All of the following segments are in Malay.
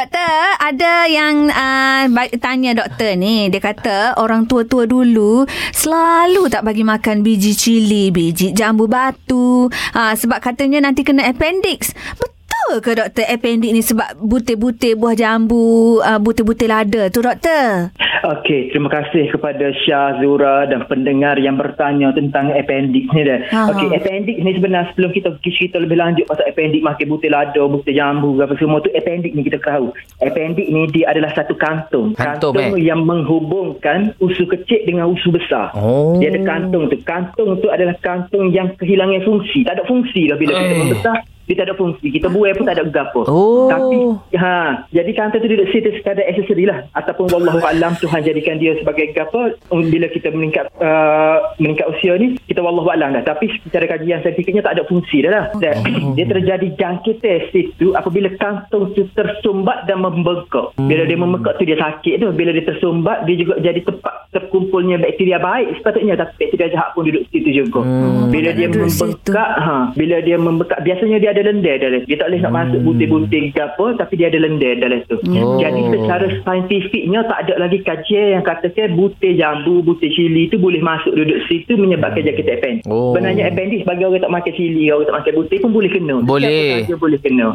Doktor, ada yang uh, tanya doktor ni. Dia kata orang tua-tua dulu selalu tak bagi makan biji cili, biji jambu batu. Uh, sebab katanya nanti kena appendix. Betul ke doktor appendix ni sebab butir-butir buah jambu, uh, butir-butir lada tu doktor? Okey, terima kasih kepada Syah Zura dan pendengar yang bertanya tentang appendix ni dah. Okey, appendix ni sebenarnya sebelum kita pergi cerita lebih lanjut pasal appendix makan butir lada, butir jambu apa semua tu appendix ni kita tahu. Appendix ni dia adalah satu kantung. Kantung, kantung eh? yang menghubungkan usus kecil dengan usus besar. Oh. Dia ada kantung tu. Kantung tu adalah kantung yang kehilangan fungsi. Tak ada fungsi dah bila kita Eh. membesar. Dia tak ada fungsi. Kita buai pun tak ada gapo. Oh. Tapi ha, jadi kantor tu duduk situ sekadar aksesori lah. Ataupun wallahu alam Tuhan jadikan dia sebagai gapo um, bila kita meningkat uh, meningkat usia ni kita wallahu alam dah. Tapi secara kajian saintifiknya tak ada fungsi dah lah. Dan dia terjadi jangkitan situ apabila kantung tu tersumbat dan membengkak. Bila dia membengkak tu dia sakit tu. Bila dia tersumbat dia juga jadi tempat terkumpulnya bakteria baik sepatutnya tapi bakteria jahat pun duduk situ juga. Hmm. Bila dia membengkak ha, bila dia membengkak biasanya dia ada lendir dalam dia tak boleh nak masuk butir-butir ke apa tapi dia ada lendir dalam tu Oh. jadi secara saintifiknya tak ada lagi kajian yang katakan butir jambu butir cili tu boleh masuk duduk situ menyebabkan jangkitan appendix. Oh. sebenarnya appendix bagi orang tak makan cili orang tak makan butir pun boleh kena. Boleh. Sahaja boleh kena.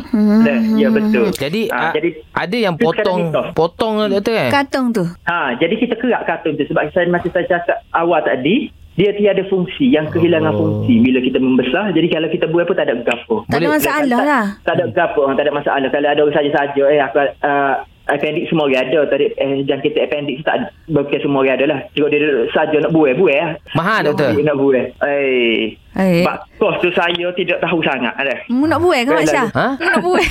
Dan, ya betul. Jadi, ha, ah, jadi ada yang potong potong doktor kan? Kantung tu. Ha, jadi kita kerak kartun tu. Sebab saya macam saya cakap awal tadi dia tiada fungsi yang kehilangan Oh. fungsi bila kita membesar jadi kalau kita buat pun tak ada gapo Tak ada masalah tak, lah. tak ada gapo tak ada masalah kalau ada orang saja-saja eh aku uh, appendix semua orang ada tadi eh, jangkit appendix tak ada bukan semua orang ada lah juga dia duduk saja nak buat buat lah Mahal, Nak doktor? buat, nak buat eh Eh. Mak kos tu saya tidak tahu sangat ada Mu nak buat ke Mak. Syah? Ha? Mu nak buat?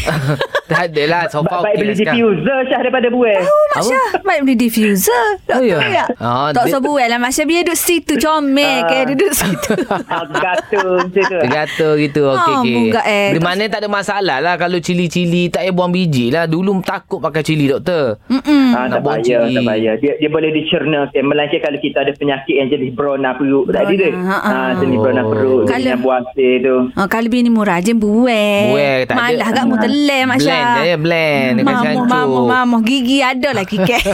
tak ada lah sofa baik okey beli diffuser Syah daripada buat Oh, Mak Syah. Baik beli diffuser. Oh, ya? ya? Ah, tak dia- usah buat lah Mak Syah. Biar duduk situ. Comel ke Ah. duduk situ. Gantung macam tu Tergata gitu Okey Ah, okey. eh. Di mana tak ada masalah lah Kalau cili-cili Tak payah buang biji lah Dulu takut pakai cili doktor Mm-mm. Ah, Nak tak buang payah, tak payah. Dia, dia boleh dicernakan. Melainkan kalau kita ada penyakit yang jenis brona perut Brona, tadi tu. ha, ha. Ha, jenis brona Oh. perut. Kalau- Yang buasir tu. Oh, kalau bini mu rajin buat. Buat, tak ada. Malah agak mu Syah. Blend je blend Dengan Mamuh, mamuh, mamuh. Gigi ada lah kikek.